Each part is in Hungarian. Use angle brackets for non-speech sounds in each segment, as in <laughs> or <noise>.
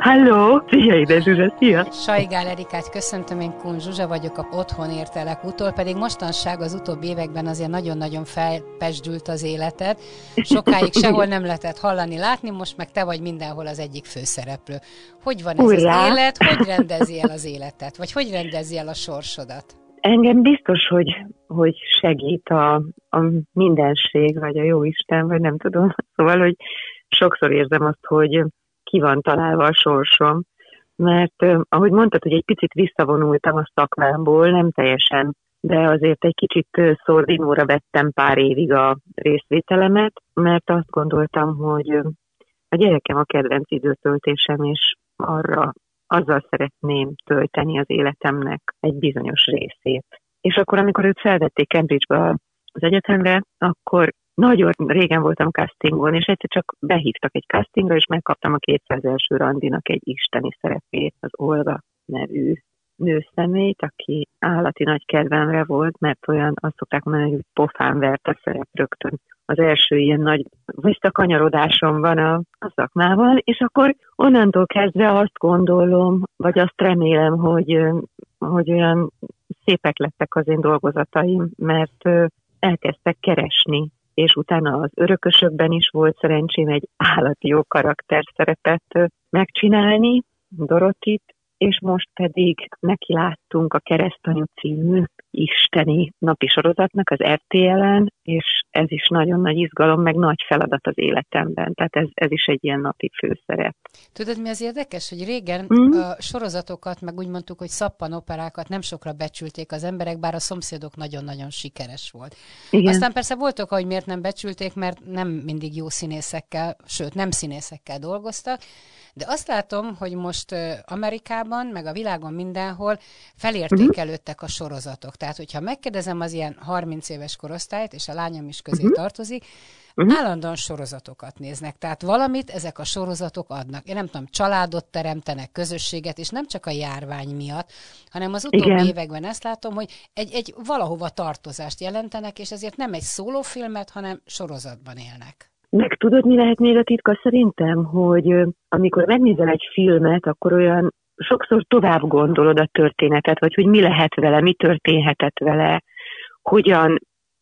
Halló! Szia, ide Zsuzsa, szia! Sajgál Erikát köszöntöm, én Kun Zsuzsa vagyok, a Otthon értelek utól, pedig mostanság az utóbbi években azért nagyon-nagyon felpesdült az életed. Sokáig <laughs> sehol nem lehetett hallani, látni, most meg te vagy mindenhol az egyik főszereplő. Hogy van ez Urrá. az élet? Hogy rendezi el az életet? Vagy hogy rendezi el a sorsodat? Engem biztos, hogy, hogy segít a, a mindenség, vagy a jóisten, vagy nem tudom. Szóval, hogy sokszor érzem azt, hogy ki van találva a sorsom, mert ahogy mondtad, hogy egy picit visszavonultam a szakmámból, nem teljesen, de azért egy kicsit szordinóra vettem pár évig a részvételemet, mert azt gondoltam, hogy a gyerekem a kedvenc időtöltésem, és arra azzal szeretném tölteni az életemnek egy bizonyos részét. És akkor, amikor őt felvették Cambridge-ba az egyetemre, akkor nagyon régen voltam castingon, és egyszer csak behívtak egy castingra, és megkaptam a 200 első randinak egy isteni szerepét, az Olga nevű nőszemélyt, aki állati nagy kedvemre volt, mert olyan, azt szokták mondani, hogy pofán vert a szerep rögtön. Az első ilyen nagy visszakanyarodásom van a, a szakmával, és akkor onnantól kezdve azt gondolom, vagy azt remélem, hogy, hogy olyan szépek lettek az én dolgozataim, mert elkezdtek keresni és utána az örökösökben is volt szerencsém egy állati jó karakterszerepet megcsinálni, Dorotit, és most pedig neki láttunk a Keresztanyu című isteni napi sorozatnak az RTL-en, és ez is nagyon nagy izgalom, meg nagy feladat az életemben. Tehát ez, ez is egy ilyen napi főszerep. Tudod, mi az érdekes, hogy régen mm. a sorozatokat, meg úgy mondtuk, hogy szappanoperákat nem sokra becsülték az emberek, bár a szomszédok nagyon-nagyon sikeres volt. Igen. Aztán persze voltak, hogy miért nem becsülték, mert nem mindig jó színészekkel, sőt nem színészekkel dolgoztak, de azt látom, hogy most Amerikában, meg a világon mindenhol felértékelődtek a sorozatok. Tehát, hogyha megkérdezem az ilyen 30 éves korosztályt, és a lányom is közé uh-huh. tartozik, uh-huh. állandóan sorozatokat néznek. Tehát valamit ezek a sorozatok adnak. Én nem tudom, családot teremtenek, közösséget, és nem csak a járvány miatt, hanem az utóbbi Igen. években ezt látom, hogy egy, egy valahova tartozást jelentenek, és ezért nem egy szólófilmet, hanem sorozatban élnek. Meg tudod, mi lehet még a titka szerintem, hogy amikor megnézel egy filmet, akkor olyan sokszor tovább gondolod a történetet, vagy hogy mi lehet vele, mi történhetett vele, hogyan,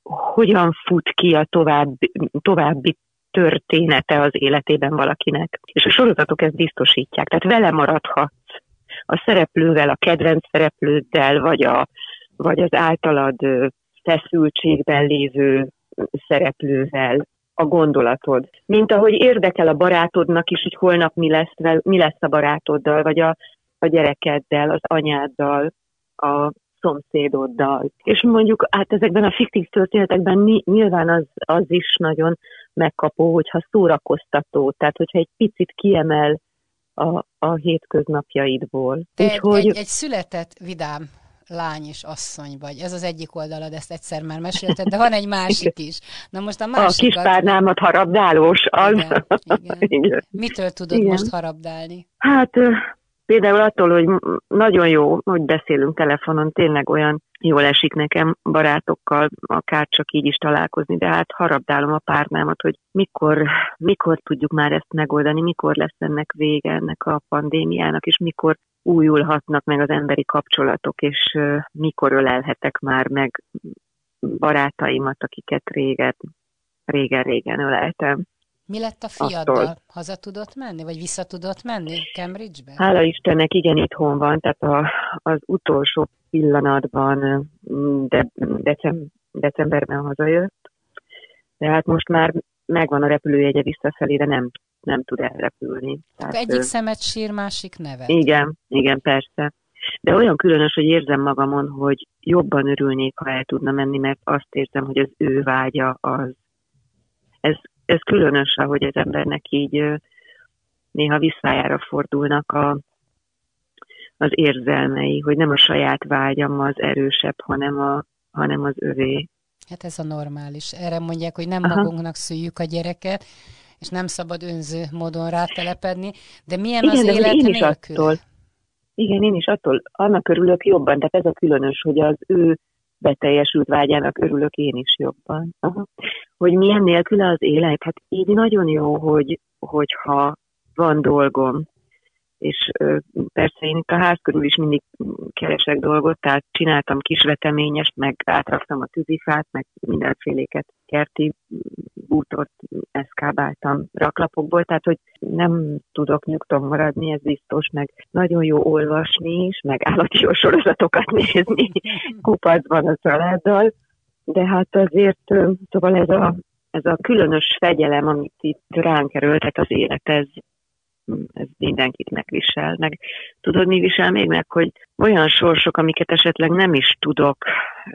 hogyan fut ki a további, további története az életében valakinek. És a sorozatok ezt biztosítják, tehát vele maradhatsz a szereplővel, a kedvenc szereplőddel, vagy, a, vagy az általad feszültségben lévő szereplővel a gondolatod. Mint ahogy érdekel a barátodnak is, hogy holnap mi lesz, mi lesz a barátoddal, vagy a, a gyerekeddel, az anyáddal, a szomszédoddal. És mondjuk hát ezekben a fiktív történetekben nyilván az, az is nagyon megkapó, hogyha szórakoztató, tehát hogyha egy picit kiemel a, a hétköznapjaidból. Te Úgyhogy... egy, egy született vidám lány és asszony vagy. Ez az egyik oldalad, ezt egyszer már mesélted, de van egy másik is. Na most a másik. A kispárnámat harabdálós az. Igen, igen. <laughs> igen. Mitől tudod igen. most harabdálni? Hát például attól, hogy nagyon jó, hogy beszélünk telefonon, tényleg olyan jól esik nekem barátokkal, akár csak így is találkozni, de hát harabdálom a párnámat, hogy mikor, mikor tudjuk már ezt megoldani, mikor lesz ennek vége ennek a pandémiának, és mikor újulhatnak meg az emberi kapcsolatok, és mikor ölelhetek már meg barátaimat, akiket régen, régen-régen öleltem. Mi lett a fiaddal? Attól. Haza tudott menni, vagy vissza tudott menni Cambridge-be? Hála Istennek, igen, itthon van, tehát a, az utolsó pillanatban de, decem, decemberben hazajött, de hát most már megvan a repülőjegye visszafelé, de nem nem tud elrepülni. Tehát, egyik szemet sír, másik nevet. Igen, igen, persze. De olyan különös, hogy érzem magamon, hogy jobban örülnék, ha el tudna menni, mert azt érzem, hogy az ő vágya az. Ez, ez különös, ahogy az embernek így néha visszájára fordulnak a, az érzelmei, hogy nem a saját vágyam az erősebb, hanem, a, hanem az övé. Hát ez a normális. Erre mondják, hogy nem Aha. magunknak szüljük a gyereket, és nem szabad önző módon rátelepedni, de milyen Igen, az de élet én is attól, Igen, én is attól, annak örülök jobban, tehát ez a különös, hogy az ő beteljesült vágyának örülök én is jobban. Hogy milyen nélküle az élet? Hát így nagyon jó, hogy, hogyha van dolgom, és persze én itt a ház körül is mindig keresek dolgot, tehát csináltam kis veteményest, meg átraktam a tűzifát, meg mindenféléket, kerti bútot eszkábáltam raklapokból, tehát hogy nem tudok nyugton maradni, ez biztos, meg nagyon jó olvasni is, meg állati jó sorozatokat nézni <laughs> kupacban a családdal, de hát azért, szóval ez a, ez a különös fegyelem, amit itt ránk erőltet az élet, ez, ez mindenkit megvisel. Meg tudod, mi visel még meg, hogy olyan sorsok, amiket esetleg nem is tudok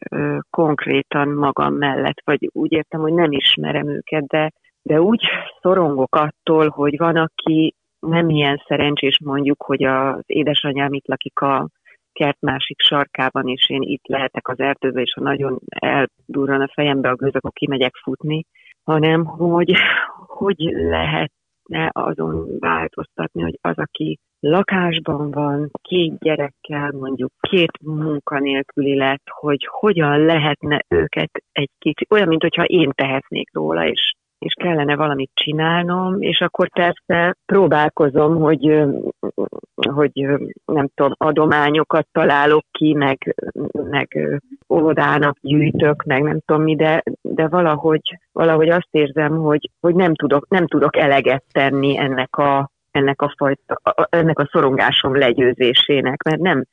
ö, konkrétan magam mellett, vagy úgy értem, hogy nem ismerem őket, de, de úgy szorongok attól, hogy van, aki nem ilyen szerencsés mondjuk, hogy az édesanyám itt lakik a kert másik sarkában, és én itt lehetek az erdőbe, és ha nagyon eldurran a fejembe a gőz, akkor kimegyek futni, hanem hogy, hogy lehet lehetne azon változtatni, hogy az, aki lakásban van, két gyerekkel, mondjuk két munkanélküli lett, hogy hogyan lehetne őket egy kicsit, olyan, mint hogyha én tehetnék róla, és és kellene valamit csinálnom, és akkor persze próbálkozom, hogy, hogy nem tudom, adományokat találok ki, meg, meg óvodának gyűjtök, meg nem tudom mi, de, de valahogy, valahogy azt érzem, hogy, hogy nem, tudok, nem tudok eleget tenni ennek a, ennek a, fajta, ennek a szorongásom legyőzésének, mert nem,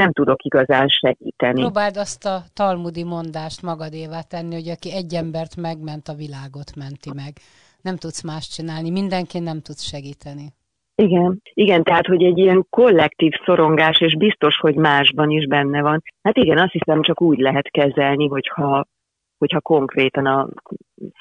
nem tudok igazán segíteni. Próbáld azt a talmudi mondást magadévá tenni, hogy aki egy embert megment, a világot menti meg. Nem tudsz más csinálni, mindenki nem tudsz segíteni. Igen, igen, tehát, hogy egy ilyen kollektív szorongás, és biztos, hogy másban is benne van. Hát igen, azt hiszem, csak úgy lehet kezelni, hogyha hogyha konkrétan a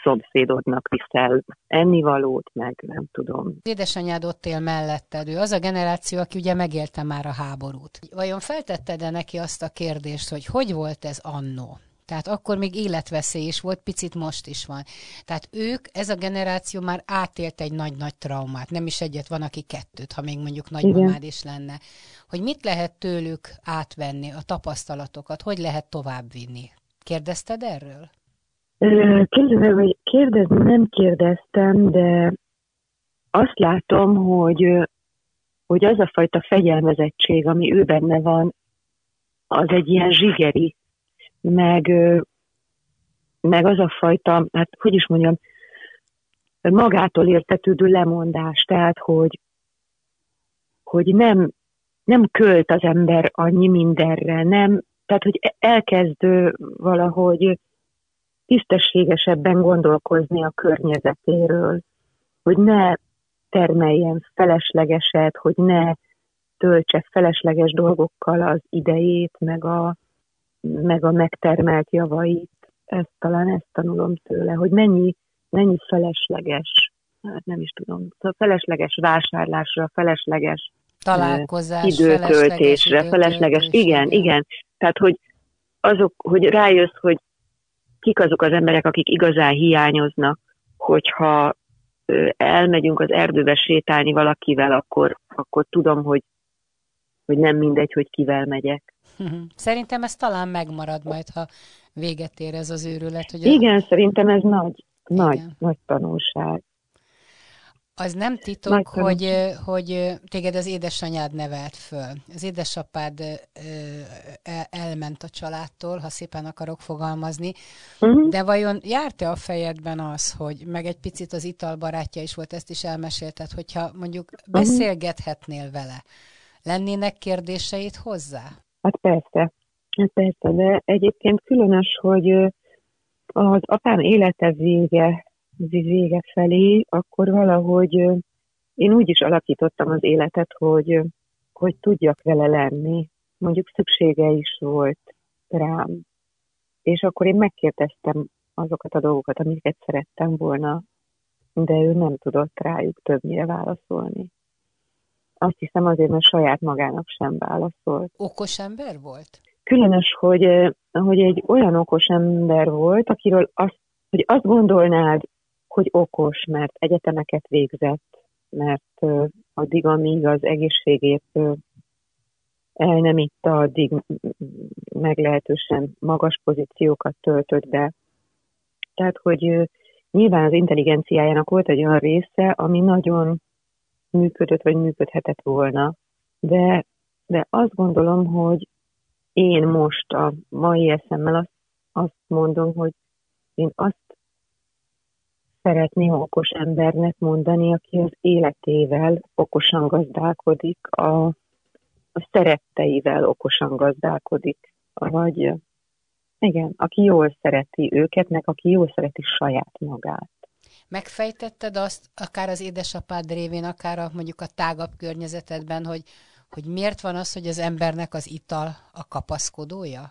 szomszédodnak viszel ennivalót, meg nem tudom. Édesanyád ott él melletted, ő az a generáció, aki ugye megélte már a háborút. Vajon feltetted-e neki azt a kérdést, hogy hogy volt ez annó? Tehát akkor még életveszély is volt, picit most is van. Tehát ők, ez a generáció már átélt egy nagy-nagy traumát. Nem is egyet, van, aki kettőt, ha még mondjuk nagymamád is lenne. Hogy mit lehet tőlük átvenni, a tapasztalatokat, hogy lehet továbbvinni? Kérdezted erről? Kérdezem, hogy kérdezni nem kérdeztem, de azt látom, hogy, hogy az a fajta fegyelmezettség, ami ő benne van, az egy ilyen zsigeri, meg, meg az a fajta, hát hogy is mondjam, magától értetődő lemondás, tehát hogy, hogy nem, nem költ az ember annyi mindenre, nem, tehát, hogy elkezd valahogy tisztességesebben gondolkozni a környezetéről, hogy ne termeljen feleslegeset, hogy ne töltse felesleges dolgokkal az idejét, meg a, meg a megtermelt javait. Ezt talán ezt tanulom tőle, hogy mennyi, mennyi felesleges, hát nem is tudom, szóval felesleges vásárlásra, felesleges találkozás, időtöltésre, felesleges, felesleges igen, igen. Tehát, hogy azok, hogy rájössz, hogy kik azok az emberek, akik igazán hiányoznak, hogyha elmegyünk az erdőbe sétálni valakivel, akkor, akkor tudom, hogy, hogy nem mindegy, hogy kivel megyek. Szerintem ez talán megmarad majd, ha véget ér ez az őrület. Hogy a... Igen, szerintem ez nagy, nagy, nagy tanulság. Az nem titok, hogy, hogy téged az édesanyád nevelt föl. Az édesapád elment a családtól, ha szépen akarok fogalmazni, uh-huh. de vajon járt-e a fejedben az, hogy meg egy picit az ital barátja is volt, ezt is elmesélted, hogyha mondjuk uh-huh. beszélgethetnél vele, lennének kérdéseid hozzá? Hát persze, hát persze, de egyébként különös, hogy az apám élete vége vége felé, akkor valahogy én úgy is alakítottam az életet, hogy, hogy tudjak vele lenni. Mondjuk szüksége is volt rám. És akkor én megkérdeztem azokat a dolgokat, amiket szerettem volna, de ő nem tudott rájuk többnyire válaszolni. azt hiszem azért, mert saját magának sem válaszolt. Okos ember volt? Különös, hogy, hogy egy olyan okos ember volt, akiről azt, hogy azt gondolnád, hogy okos, mert egyetemeket végzett, mert addig, amíg az egészségét el nem itta, addig meglehetősen magas pozíciókat töltött be. Tehát, hogy nyilván az intelligenciájának volt egy olyan része, ami nagyon működött, vagy működhetett volna, de, de azt gondolom, hogy én most a mai eszemmel azt, azt mondom, hogy én azt szeretném okos embernek mondani, aki az életével okosan gazdálkodik, a, a szeretteivel okosan gazdálkodik, vagy igen, aki jól szereti őket, meg aki jól szereti saját magát. Megfejtetted azt, akár az édesapád révén, akár a, mondjuk a tágabb környezetedben, hogy, hogy miért van az, hogy az embernek az ital a kapaszkodója?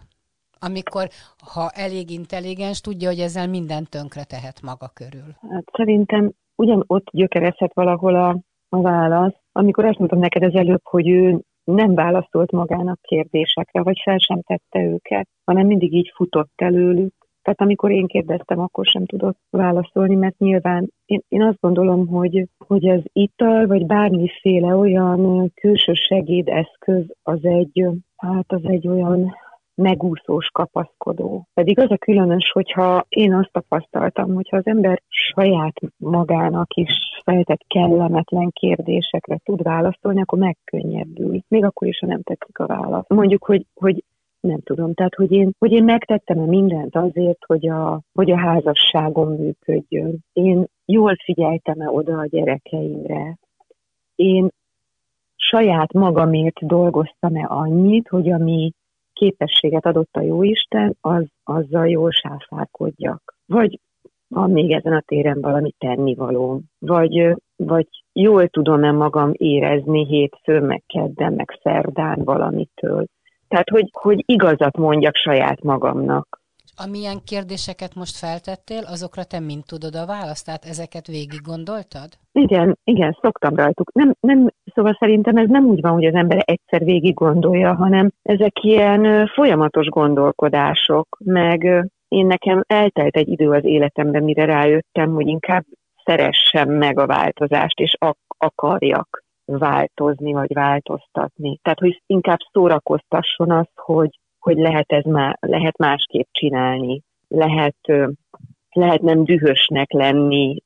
Amikor, ha elég intelligens, tudja, hogy ezzel minden tönkre tehet maga körül. Hát szerintem ugyanott gyökerezhet valahol a, a válasz, amikor azt mondtam neked az előbb, hogy ő nem válaszolt magának kérdésekre, vagy fel sem tette őket, hanem mindig így futott előlük. Tehát amikor én kérdeztem, akkor sem tudott válaszolni, mert nyilván én, én azt gondolom, hogy, hogy az ital, vagy bármiféle olyan külső segédeszköz, az egy, hát az egy olyan megúszós kapaszkodó. Pedig az a különös, hogyha én azt tapasztaltam, hogyha az ember saját magának is feltett kellemetlen kérdésekre tud válaszolni, akkor megkönnyebbül. Még akkor is, ha nem tetszik a válasz. Mondjuk, hogy, hogy nem tudom, tehát hogy én, hogy én megtettem mindent azért, hogy a, hogy a házasságom működjön. Én jól figyeltem-e oda a gyerekeimre. Én saját magamért dolgoztam-e annyit, hogy ami képességet adott a Jóisten, az, azzal jól sáfárkodjak. Vagy van még ezen a téren valami tennivaló, vagy, vagy jól tudom-e magam érezni hétfőn, meg kedden, meg szerdán valamitől. Tehát, hogy, hogy igazat mondjak saját magamnak. Amilyen kérdéseket most feltettél, azokra te mind tudod a választ? Tehát ezeket végig gondoltad? Igen, igen, szoktam rajtuk. Nem, nem, szóval szerintem ez nem úgy van, hogy az ember egyszer végig gondolja, hanem ezek ilyen folyamatos gondolkodások, meg én nekem eltelt egy idő az életemben, mire rájöttem, hogy inkább szeressem meg a változást, és ak- akarjak változni, vagy változtatni. Tehát, hogy inkább szórakoztasson az, hogy, hogy lehet, ez má, lehet másképp csinálni, lehet, lehet nem dühösnek lenni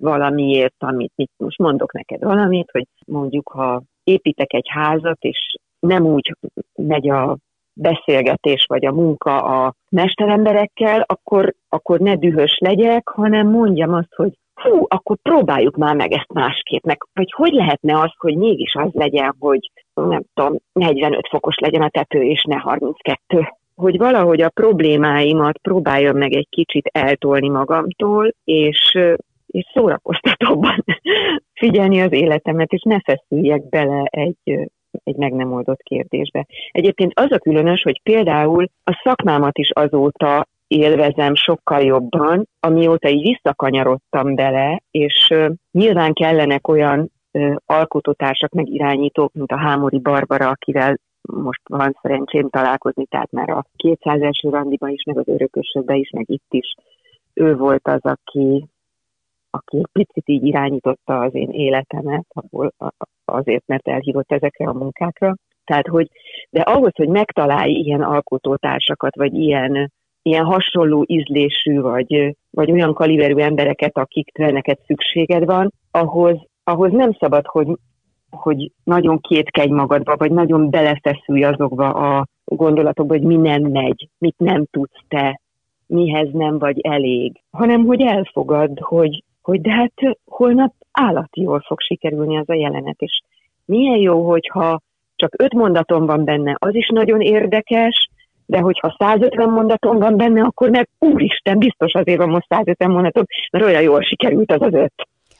valamiért, amit mit most mondok neked valamit, hogy mondjuk, ha építek egy házat, és nem úgy megy a beszélgetés vagy a munka a mesteremberekkel, akkor, akkor ne dühös legyek, hanem mondjam azt, hogy hú, akkor próbáljuk már meg ezt másképp, meg, vagy hogy lehetne az, hogy mégis az legyen, hogy nem tudom, 45 fokos legyen a tető, és ne 32 hogy valahogy a problémáimat próbáljam meg egy kicsit eltolni magamtól, és, és szórakoztatóban <laughs> figyelni az életemet, és ne feszüljek bele egy, egy meg nem oldott kérdésbe. Egyébként az a különös, hogy például a szakmámat is azóta élvezem sokkal jobban, amióta így visszakanyarodtam bele, és nyilván kellenek olyan alkotótársak, meg irányítók, mint a Hámori Barbara, akivel most van szerencsém találkozni, tehát már a 200 első randiban is, meg az örökösökben is, meg itt is. Ő volt az, aki, aki picit így irányította az én életemet, azért, mert elhívott ezekre a munkákra. Tehát, hogy, de ahhoz, hogy megtalálj ilyen alkotótársakat, vagy ilyen ilyen hasonló ízlésű, vagy, vagy olyan kaliberű embereket, akikre neked szükséged van, ahhoz, ahhoz nem szabad, hogy, hogy nagyon kétkedj magadba, vagy nagyon belefeszülj azokba a gondolatokba, hogy mi nem megy, mit nem tudsz te, mihez nem vagy elég, hanem hogy elfogad, hogy, hogy de hát holnap állati jól fog sikerülni az a jelenet, és milyen jó, hogyha csak öt mondatom van benne, az is nagyon érdekes, de hogyha 150 mondatom van benne, akkor meg úristen, biztos azért van most 150 mondatom, mert olyan jól sikerült az az öt.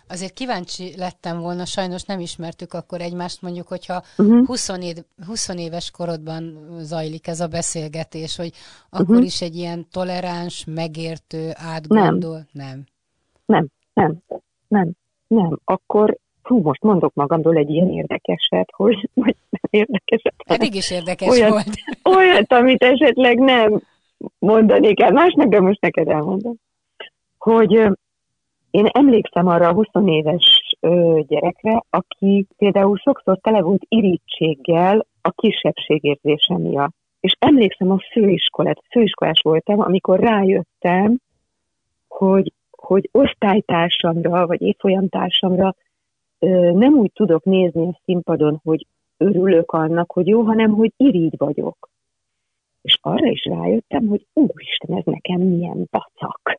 Azért kíváncsi lettem volna, sajnos nem ismertük akkor egymást, mondjuk, hogyha uh-huh. 20, év, 20 éves korodban zajlik ez a beszélgetés, hogy akkor uh-huh. is egy ilyen toleráns, megértő, átgondol, nem. Nem, nem, nem, nem. nem. Akkor, hú, most mondok magamról egy ilyen érdekeset, hogy vagy nem érdekeset. Eddig is érdekes olyat, volt. <laughs> Olyat, amit esetleg nem mondanék el másnak, de most neked elmondom. Hogy én emlékszem arra a 20 éves gyerekre, aki például sokszor tele volt irítséggel a kisebbségérzése miatt. És emlékszem a főiskolát, főiskolás voltam, amikor rájöttem, hogy, hogy osztálytársamra, vagy évfolyamtársamra nem úgy tudok nézni a színpadon, hogy örülök annak, hogy jó, hanem hogy irigy vagyok. És arra is rájöttem, hogy úristen, ez nekem milyen vacak.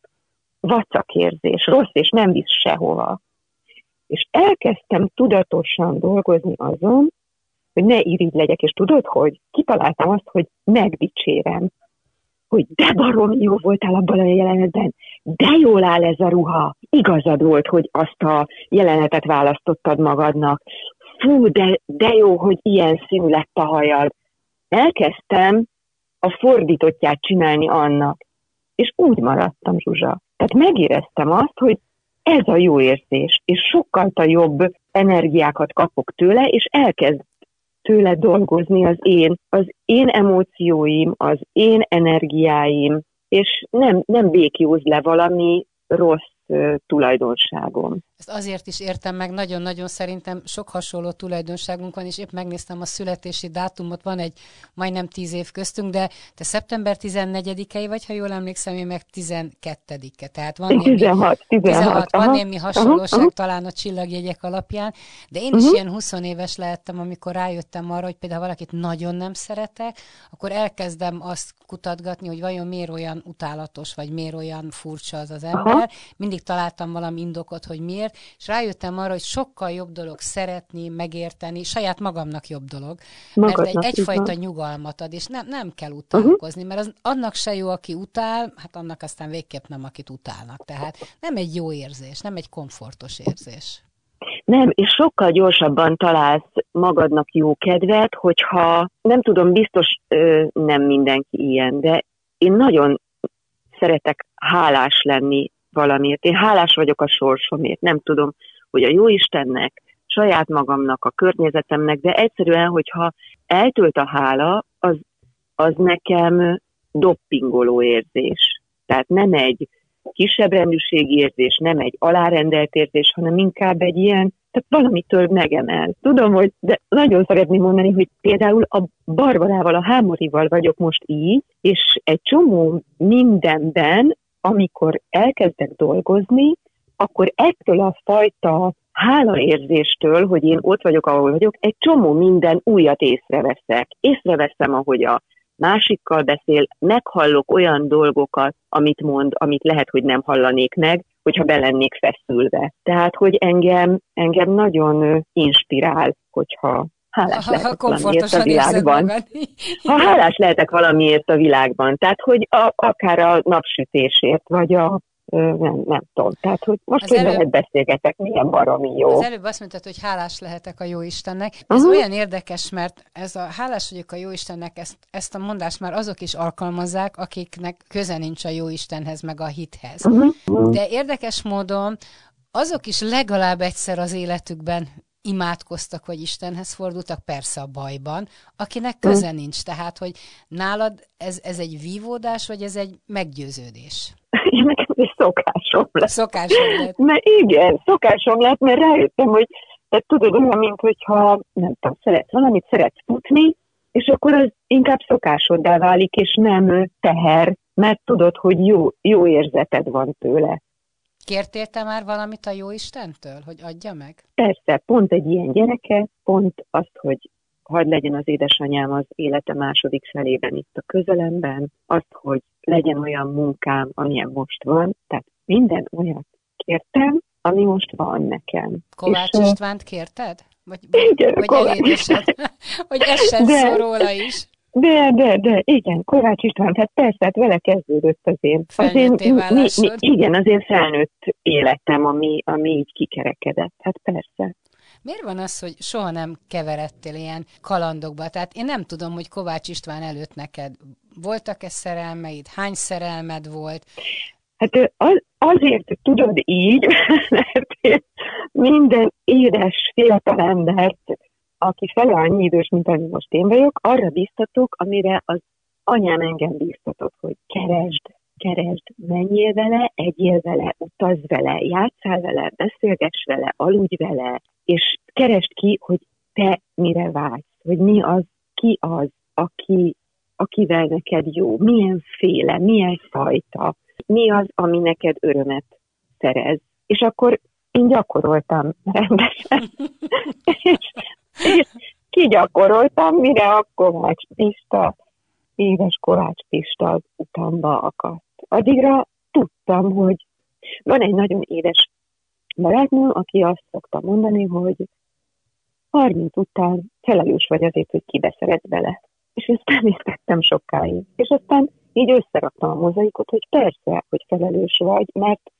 Vacak érzés, rossz, és nem visz sehova. És elkezdtem tudatosan dolgozni azon, hogy ne irigy legyek, és tudod, hogy kitaláltam azt, hogy megdicsérem, hogy de barom jó voltál abban a jelenetben, de jól áll ez a ruha, igazad volt, hogy azt a jelenetet választottad magadnak, fú, de, de jó, hogy ilyen színű lett a hajad. Elkezdtem a fordítottját csinálni annak, és úgy maradtam, Zsuzsa. Tehát megéreztem azt, hogy ez a jó érzés, és sokkal jobb energiákat kapok tőle, és elkezd tőle dolgozni az én, az én emócióim, az én energiáim, és nem, nem békjóz le valami rossz tulajdonságom. Ezt azért is értem meg, nagyon-nagyon szerintem sok hasonló tulajdonságunk van, és épp megnéztem a születési dátumot, van egy majdnem tíz év köztünk, de te szeptember 14-ei vagy, ha jól emlékszem, én meg 12-e. Tehát van némi, 16, 16, 16 van némi hasonlóság aha, talán a csillagjegyek alapján, de én is uh-huh. ilyen 20 éves lehettem, amikor rájöttem arra, hogy például valakit nagyon nem szeretek, akkor elkezdem azt kutatgatni, hogy vajon miért olyan utálatos, vagy miért olyan furcsa az az ember. Aha. Mindig találtam valami indokot, hogy miért, és rájöttem arra, hogy sokkal jobb dolog szeretni, megérteni, saját magamnak jobb dolog, Magadnak, mert egy, egyfajta nyugalmat ad, és nem, nem kell utálkozni, uh-huh. mert az, annak se jó, aki utál, hát annak aztán végképp nem, akit utálnak. Tehát nem egy jó érzés, nem egy komfortos érzés. Nem, és sokkal gyorsabban találsz magadnak jó kedvet, hogyha nem tudom, biztos ö, nem mindenki ilyen, de én nagyon szeretek hálás lenni valamiért. Én hálás vagyok a sorsomért, nem tudom, hogy a jó Istennek, saját magamnak, a környezetemnek, de egyszerűen, hogyha eltölt a hála, az, az nekem doppingoló érzés. Tehát nem egy kisebb rendűségi érzés, nem egy alárendelt érzés, hanem inkább egy ilyen, tehát valamitől megemel. Tudom, hogy de nagyon szeretném mondani, hogy például a Barbarával, a Hámorival vagyok most így, és egy csomó mindenben amikor elkezdek dolgozni, akkor ettől a fajta hálaérzéstől, hogy én ott vagyok, ahol vagyok, egy csomó minden újat észreveszek. Észreveszem, ahogy a másikkal beszél, meghallok olyan dolgokat, amit mond, amit lehet, hogy nem hallanék meg, hogyha belennék feszülve. Tehát, hogy engem, engem nagyon inspirál, hogyha hálás lehetek ha a világban. Ha hálás lehetek valamiért a világban, tehát hogy a, akár a napsütésért, vagy a nem, nem tudom. Tehát, hogy most hogy előbb, beszélgetek, milyen baromi jó. Az előbb azt mondtad, hogy hálás lehetek a jó Istennek. Ez uh-huh. olyan érdekes, mert ez a hálás vagyok a jó Istennek, ezt, ezt a mondást már azok is alkalmazzák, akiknek köze nincs a jó Istenhez, meg a hithez. Uh-huh. De érdekes módon azok is legalább egyszer az életükben imádkoztak, vagy Istenhez fordultak, persze a bajban, akinek köze mm. nincs. Tehát, hogy nálad ez, ez egy vívódás, vagy ez egy meggyőződés? <laughs> Nekem egy szokásom lett. Szokásom lett. Mert igen, szokásom lett, mert rájöttem, hogy tehát tudod, olyan, mint hogyha, nem tudom, szeretsz valamit, szeretsz futni, és akkor az inkább szokásoddá válik, és nem teher, mert tudod, hogy jó, jó érzeted van tőle. Kértél te már valamit a jó Istentől, hogy adja meg? Persze, pont egy ilyen gyereke, pont azt, hogy hagyd legyen az édesanyám az élete második felében itt a közelemben, azt, hogy legyen olyan munkám, amilyen most van, tehát minden olyat kértem, ami most van nekem. Kovács És, Istvánt kérted? Vagy, igen, vagy elérésed? <laughs> hogy essen szó róla is? De, de, de, igen, Kovács István, hát persze, hát vele kezdődött az én. Az én mi, mi, igen, az én felnőtt életem, ami, ami így kikerekedett, hát persze. Miért van az, hogy soha nem keveredtél ilyen kalandokba? Tehát én nem tudom, hogy Kovács István előtt neked voltak-e szerelmeid, hány szerelmed volt? Hát az, azért tudod így, <laughs> mert én minden édes fiatal embert, aki fele annyi idős, mint ami most én vagyok, arra biztatok, amire az anyám engem biztatott, hogy keresd, keresd, menjél vele, egyél vele, utazz vele, játszál vele, beszélgess vele, aludj vele, és keresd ki, hogy te mire vágysz, hogy mi az, ki az, aki, akivel neked jó, milyen féle, milyen fajta, mi az, ami neked örömet szerez. És akkor én gyakoroltam rendesen. <laughs> és, kigyakoroltam, mire a Kovács Pista, éves Kovács Pista utamba akadt. Addigra tudtam, hogy van egy nagyon édes barátnőm, aki azt szokta mondani, hogy 30 után felelős vagy azért, hogy kibe bele. És ezt nem értettem sokáig. És aztán így összeraktam a mozaikot, hogy persze, hogy felelős vagy, mert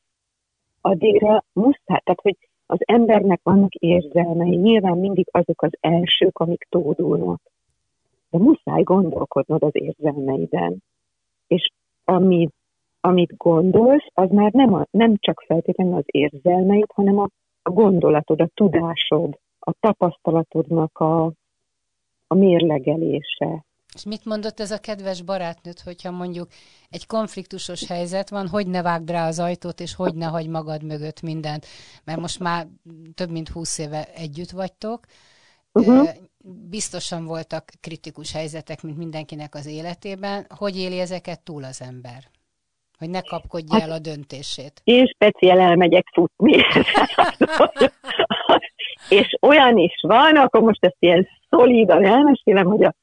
addigra muszáj, tehát hogy az embernek vannak érzelmei, nyilván mindig azok az elsők, amik tódulnak. De muszáj gondolkodnod az érzelmeiden. És ami, amit gondolsz, az már nem, a, nem csak feltétlenül az érzelmeid, hanem a, a gondolatod, a tudásod, a tapasztalatodnak a, a mérlegelése. És mit mondott ez a kedves barátnőt, hogyha mondjuk egy konfliktusos helyzet van, hogy ne vágd rá az ajtót, és hogy ne hagy magad mögött mindent, mert most már több mint húsz éve együtt vagytok. Uh-huh. Biztosan voltak kritikus helyzetek, mint mindenkinek az életében. Hogy éli ezeket túl az ember? Hogy ne kapkodja hát, el a döntését. Én speciál elmegyek futni. <laughs> <laughs> és olyan is van, akkor most ezt ilyen szolidan elmesélem, hogy a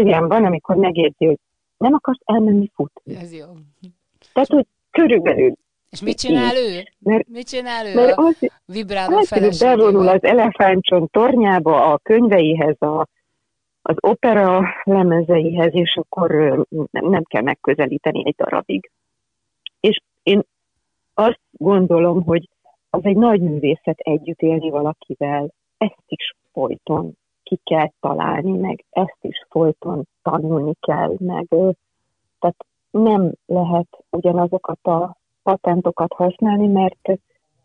van, amikor megérzi, hogy nem akarsz elmenni futni. Ez jó. Tehát, hogy körülbelül. És mit csinál ő? Mert, mit csinál ő mert az, vibráló hát, bevonul az elefántcsont tornyába a könyveihez, a, az opera lemezeihez, és akkor nem, nem kell megközelíteni egy darabig. És én azt gondolom, hogy az egy nagy művészet együtt élni valakivel, ezt is folyton ki kell találni, meg ezt is folyton tanulni kell, meg tehát nem lehet ugyanazokat a patentokat használni, mert,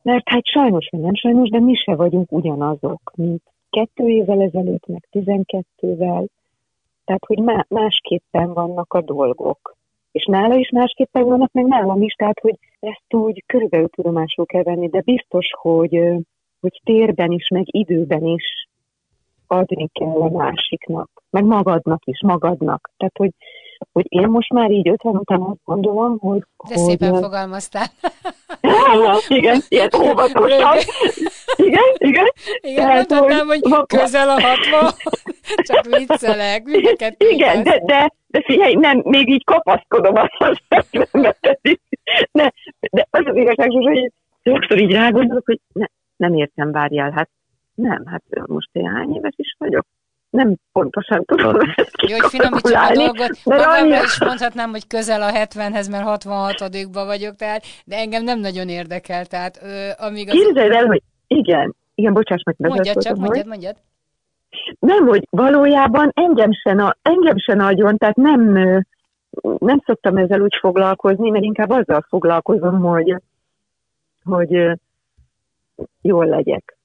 mert hát sajnos, vagy nem sajnos, de mi se vagyunk ugyanazok, mint kettő évvel ezelőtt, meg tizenkettővel, tehát hogy másképpen vannak a dolgok. És nála is másképpen vannak, meg nálam is, tehát hogy ezt úgy körülbelül tudomásul kell venni, de biztos, hogy, hogy térben is, meg időben is adni kell a másiknak, meg magadnak is, magadnak. Tehát, hogy, hogy én most már így 50 után azt gondolom, hogy... De hogy, szépen hogy, fogalmaztál. <laughs> igen, ilyen óvatosan. Igen, igen. Igen, Tehát, mondhatnám, hogy, hogy közel a hatva, <laughs> csak viccelek, mindeket Igen, de, de, de figyelj, nem, még így kapaszkodom azt a de, de az az igazság, hogy sokszor így rágondolok, hogy ne, nem értem, várjál, hát nem, hát most én hány éves is vagyok? Nem pontosan tudom ezt Jó, hogy finomítsam a dolgot. Magamra is mondhatnám, hogy közel a 70-hez, mert 66 ba vagyok, tehát, de engem nem nagyon érdekel. Tehát, ö, amíg az... Képzeld el, hogy igen, igen, bocsáss meg. Mondjad csak, mondjad, mondjad. Nem, hogy valójában engem se, na, engem se nagyon, tehát nem, nem szoktam ezzel úgy foglalkozni, mert inkább azzal foglalkozom, hogy, hogy jól legyek.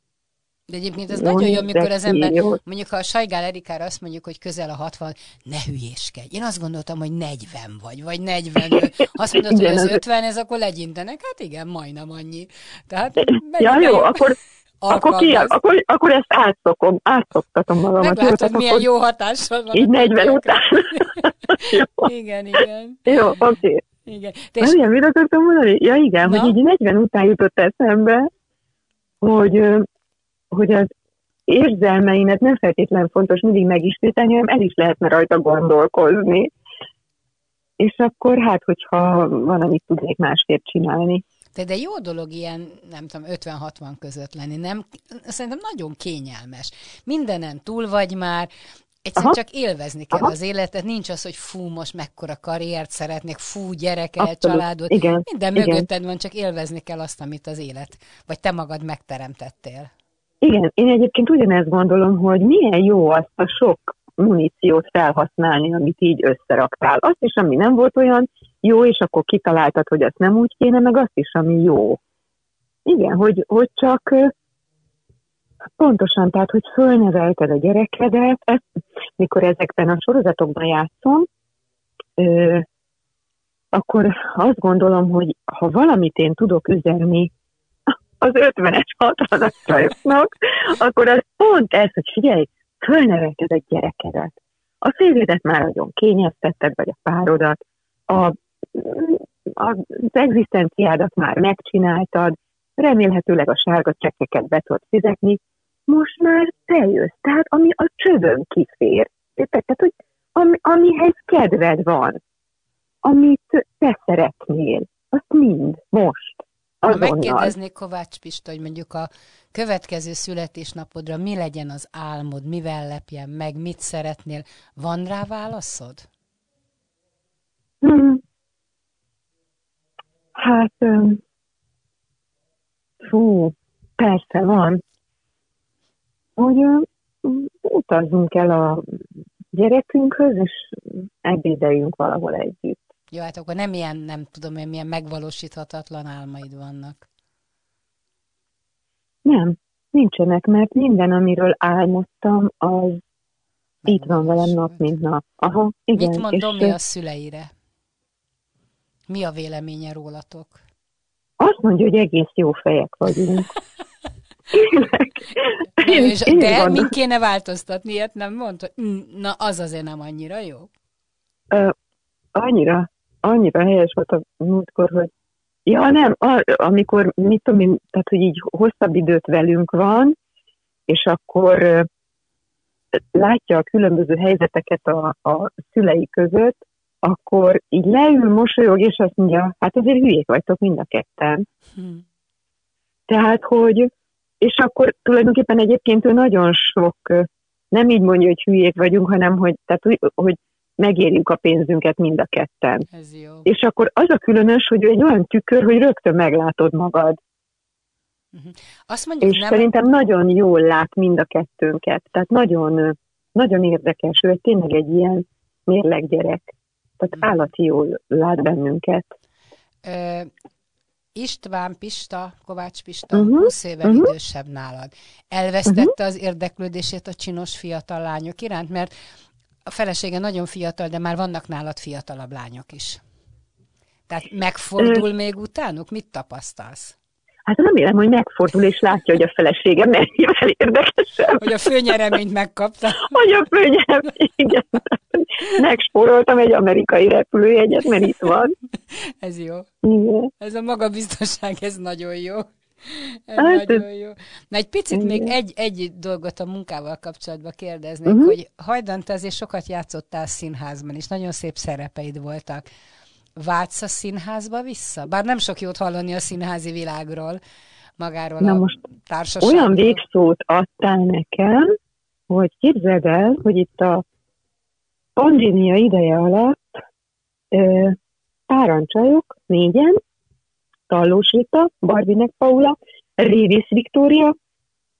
De egyébként ez nagyon jó, amikor az ember, mondjuk ha a Sajgál Erikára azt mondjuk, hogy közel a 60, ne hülyéskedj. Én azt gondoltam, hogy 40 vagy, vagy 40. Azt mondod, hogy az 50, ez akkor legyintenek. Hát igen, majdnem annyi. Tehát ja, jó, akkor, akkor, ki, akkor, akkor ezt átszokom, átszoktatom magamat. Meglátod, milyen jó hatással van. Így 40 után. <laughs> igen, igen. Jó, oké. Okay. Igen. Te is... mit akartam mondani? Ja igen, Na? hogy így 40 után jutott eszembe, hogy hogy az érzelmeimet nem feltétlenül fontos mindig megismételni, hanem el is lehetne rajta gondolkozni. És akkor hát, hogyha van, amit tudnék másképp csinálni. De, de jó dolog ilyen, nem tudom, 50-60 között lenni, nem? Szerintem nagyon kényelmes. Mindenen túl vagy már, Egyszerűen Aha. csak élvezni kell Aha. az életet, nincs az, hogy fú, most mekkora karriert szeretnék, fú, gyerekkel, Abszolút. családot. Igen. Minden Igen. mögötted van, csak élvezni kell azt, amit az élet, vagy te magad megteremtettél. Igen, én egyébként ugyanezt gondolom, hogy milyen jó azt a sok muníciót felhasználni, amit így összeraktál. Azt is, ami nem volt olyan jó, és akkor kitaláltad, hogy azt nem úgy kéne, meg azt is, ami jó. Igen, hogy, hogy csak Pontosan, tehát, hogy fölnevelted a gyerekedet, ezt, mikor ezekben a sorozatokban játszom, ö, akkor azt gondolom, hogy ha valamit én tudok üzenni az 50-es, 60-as csajoknak, akkor az pont ez, hogy figyelj, fölnevelted a gyerekedet. A férjedet már nagyon kényeztetted, vagy a párodat, a, az egzisztenciádat már megcsináltad, remélhetőleg a sárga csekkeket be tudod fizetni, most már te jössz, tehát ami a csövön kifér. Tehát, hogy ami, amihez kedved van, amit te szeretnél, azt mind, most. Azonnal. Ha megkérdeznék Kovács Pista, hogy mondjuk a következő születésnapodra mi legyen az álmod, mivel lepjen meg, mit szeretnél, van rá válaszod? Hmm. Hát, fú, persze van. Hogy utazzunk el a gyerekünkhöz, és ebédeljünk valahol együtt. Jó, hát akkor nem ilyen, nem tudom én, milyen megvalósíthatatlan álmaid vannak. Nem, nincsenek, mert minden, amiről álmodtam, az itt van velem nap, mint nap. Aha, igen. Mit mond Domi a szüleire? Mi a véleménye rólatok? Azt mondja, hogy egész jó fejek vagyunk. Én, és, én de mi kéne változtatni, ilyet nem mondta? Mm, na, az azért nem annyira jó? Uh, annyira, annyira helyes volt a múltkor, hogy ja nem, a, amikor, mit tudom én, tehát, hogy így hosszabb időt velünk van, és akkor látja a különböző helyzeteket a, a szülei között, akkor így leül, mosolyog, és azt mondja, hát azért hülyék vagytok mind a ketten. Hmm. Tehát, hogy, és akkor tulajdonképpen egyébként ő nagyon sok, nem így mondja, hogy hülyék vagyunk, hanem hogy, tehát, hogy megérjük a pénzünket mind a ketten. Ez jó. És akkor az a különös, hogy egy olyan tükör, hogy rögtön meglátod magad. Uh-huh. Azt mondjuk, és nem... szerintem nagyon jól lát mind a kettőnket. Tehát nagyon, nagyon érdekes. Ő tényleg egy ilyen mérleggyerek. Tehát uh-huh. állati jól lát bennünket. Ö, István Pista, Kovács Pista, uh-huh. 20 éve uh-huh. idősebb nálad. Elvesztette uh-huh. az érdeklődését a csinos fiatal lányok iránt, mert a felesége nagyon fiatal, de már vannak nálad fiatalabb lányok is. Tehát megfordul uh, még utánuk? Mit tapasztalsz? Hát remélem, hogy megfordul és látja, hogy a feleségem mennyivel <laughs> érdekesebb. Hogy a főnyereményt megkapta. Hogy a főnyereményt, igen. Megspóroltam egy amerikai repülőjegyet, mert itt van. Ez jó. Igen. Ez a magabiztosság, ez nagyon jó. Hát, nagyon jó. Na egy picit igen. még egy, egy dolgot a munkával kapcsolatban kérdeznék, uh-huh. hogy hajdan te azért sokat játszottál színházban, és nagyon szép szerepeid voltak vágysz a színházba vissza? Bár nem sok jót hallani a színházi világról, magáról Na a most társaságról. Olyan végszót adtál nekem, hogy képzeld el, hogy itt a pandémia ideje alatt ö, párancsajok, négyen, Tallós Rita, Barbinek Paula, Révész Viktória,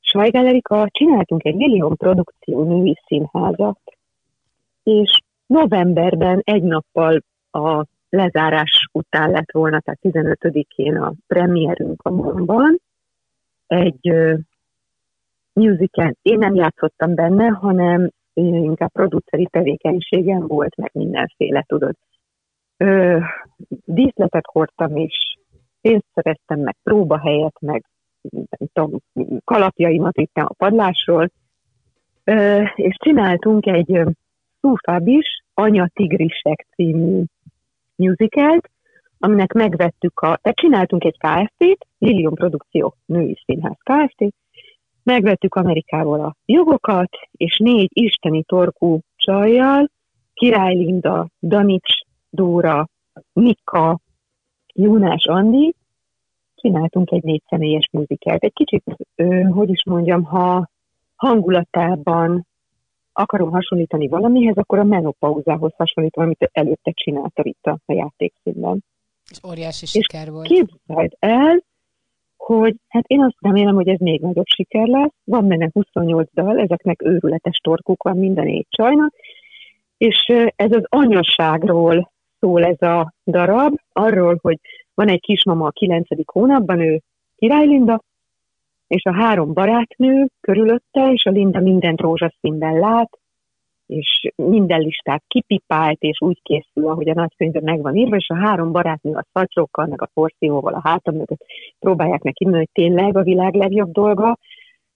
Svajgál csináltunk egy millió produkció női színházat, és novemberben egy nappal a lezárás után lett volna, tehát 15-én a premierünk a Monban. Egy uh, musical, én nem játszottam benne, hanem inkább produceri tevékenységem volt, meg mindenféle, tudod. Ö, díszletet hordtam, és pénzt szereztem, meg próbahelyet, meg nem tudom, kalapjaimat ittem a padlásról, ö, és csináltunk egy Szúfáb is, Anya Tigrisek című musicalt, aminek megvettük a, tehát csináltunk egy KFT-t, Lilium Produkció Női Színház KFT, megvettük Amerikából a jogokat, és négy isteni torkú csajjal, Király Linda, Danics Dóra, Mika, Jónás Andi, csináltunk egy négy személyes muzikát. Egy kicsit, hogy is mondjam, ha hangulatában akarom hasonlítani valamihez, akkor a menopauzához hasonlítom, amit előtte csinálta itt a játékszínben. És óriási siker volt. Képzeld el, hogy hát én azt remélem, hogy ez még nagyobb siker lesz. Van benne 28 dal, ezeknek őrületes torkuk van minden négy csajnak, és ez az anyaságról szól ez a darab, arról, hogy van egy kismama a 9. hónapban, ő Király Linda, és a három barátnő körülötte, és a Linda mindent rózsaszínben lát, és minden listát kipipált, és úgy készül, ahogy a nagykönyvben meg van írva, és a három barátnő a szacsókkal, meg a porcióval a hátam mögött próbálják neki hogy tényleg a világ legjobb dolga,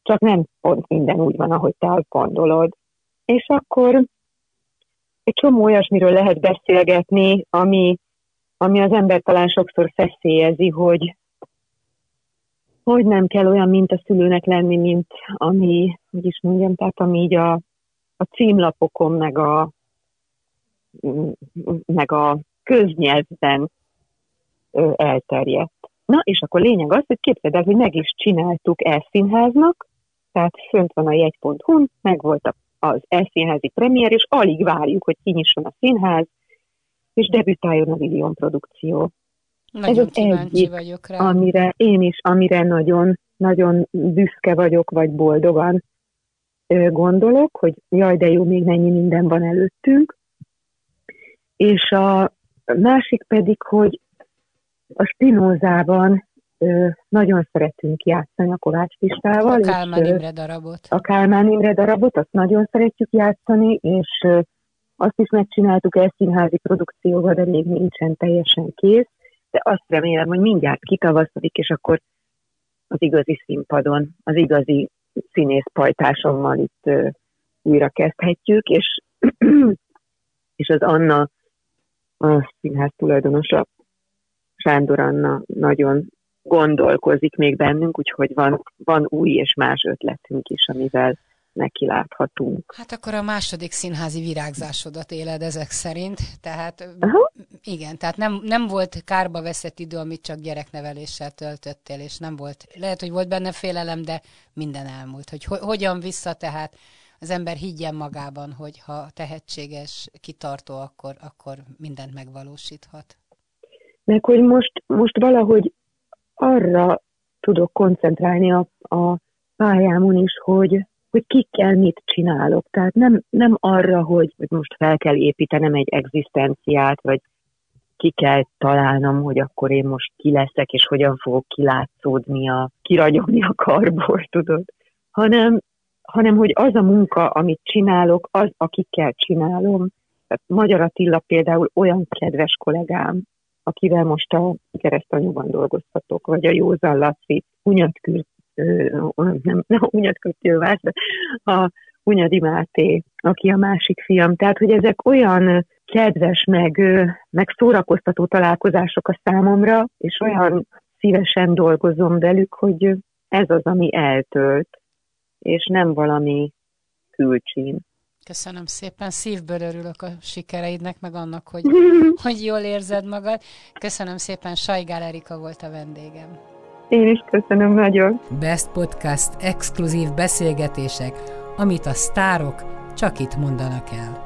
csak nem pont minden úgy van, ahogy te azt gondolod. És akkor egy csomó olyasmiről lehet beszélgetni, ami, ami az ember talán sokszor feszélyezi, hogy, hogy nem kell olyan mint a szülőnek lenni, mint ami, hogy is mondjam, tehát ami így a, a címlapokon, meg a, meg a köznyelvben elterjedt. Na, és akkor lényeg az, hogy képzeld el, hogy meg is csináltuk elszínháznak, tehát fönt van a jegy.hu-n, meg volt az elszínházi premier, és alig várjuk, hogy kinyisson a színház, és debütáljon a Lilion produkció. Nagyon Ez kíváncsi egyik, vagyok rá. Amire én is, amire nagyon, nagyon büszke vagyok, vagy boldogan gondolok, hogy jaj, de jó, még mennyi minden van előttünk. És a másik pedig, hogy a Spinózában nagyon szeretünk játszani a Kovács Pistával. A Kálmán és, Imre darabot. A Kálmán Imre darabot, azt nagyon szeretjük játszani, és azt is megcsináltuk el színházi produkcióval, de még nincsen teljesen kész, de azt remélem, hogy mindjárt kitavaszodik, és akkor az igazi színpadon, az igazi színészpajtásommal itt uh, újra kezdhetjük, és, <clears throat> és az Anna, a színház tulajdonosa, Sándor Anna nagyon gondolkozik még bennünk, úgyhogy van, van új és más ötletünk is, amivel neki láthatunk. Hát akkor a második színházi virágzásodat éled ezek szerint, tehát Aha. igen, tehát nem, nem volt kárba veszett idő, amit csak gyerekneveléssel töltöttél, és nem volt, lehet, hogy volt benne félelem, de minden elmúlt, hogy ho- hogyan vissza tehát az ember higgyen magában, hogy ha tehetséges, kitartó, akkor, akkor mindent megvalósíthat. Meg hogy most, most valahogy arra tudok koncentrálni a, a pályámon is, hogy, hogy kikkel mit csinálok. Tehát nem, nem arra, hogy, hogy most fel kell építenem egy egzisztenciát, vagy ki kell találnom, hogy akkor én most ki leszek, és hogyan fogok kilátszódni, a, kiragyogni a karból, <laughs> tudod. Hanem, hanem, hogy az a munka, amit csinálok, az, akikkel csinálom. Tehát Magyar Attila például olyan kedves kollégám, akivel most a keresztanyúban dolgozhatok, vagy a Józan Laci, Hunyatkürt, nem, nem a Hunyatkürt Jövás, de a Hunyadi Máté, aki a másik fiam. Tehát, hogy ezek olyan kedves, meg, meg szórakoztató találkozások a számomra, és olyan szívesen dolgozom velük, hogy ez az, ami eltölt, és nem valami külcsín. Köszönöm szépen, szívből örülök a sikereidnek, meg annak, hogy, <laughs> hogy jól érzed magad. Köszönöm szépen, Sajgál Erika volt a vendégem. Én is köszönöm nagyon. Best Podcast exkluzív beszélgetések, amit a sztárok csak itt mondanak el.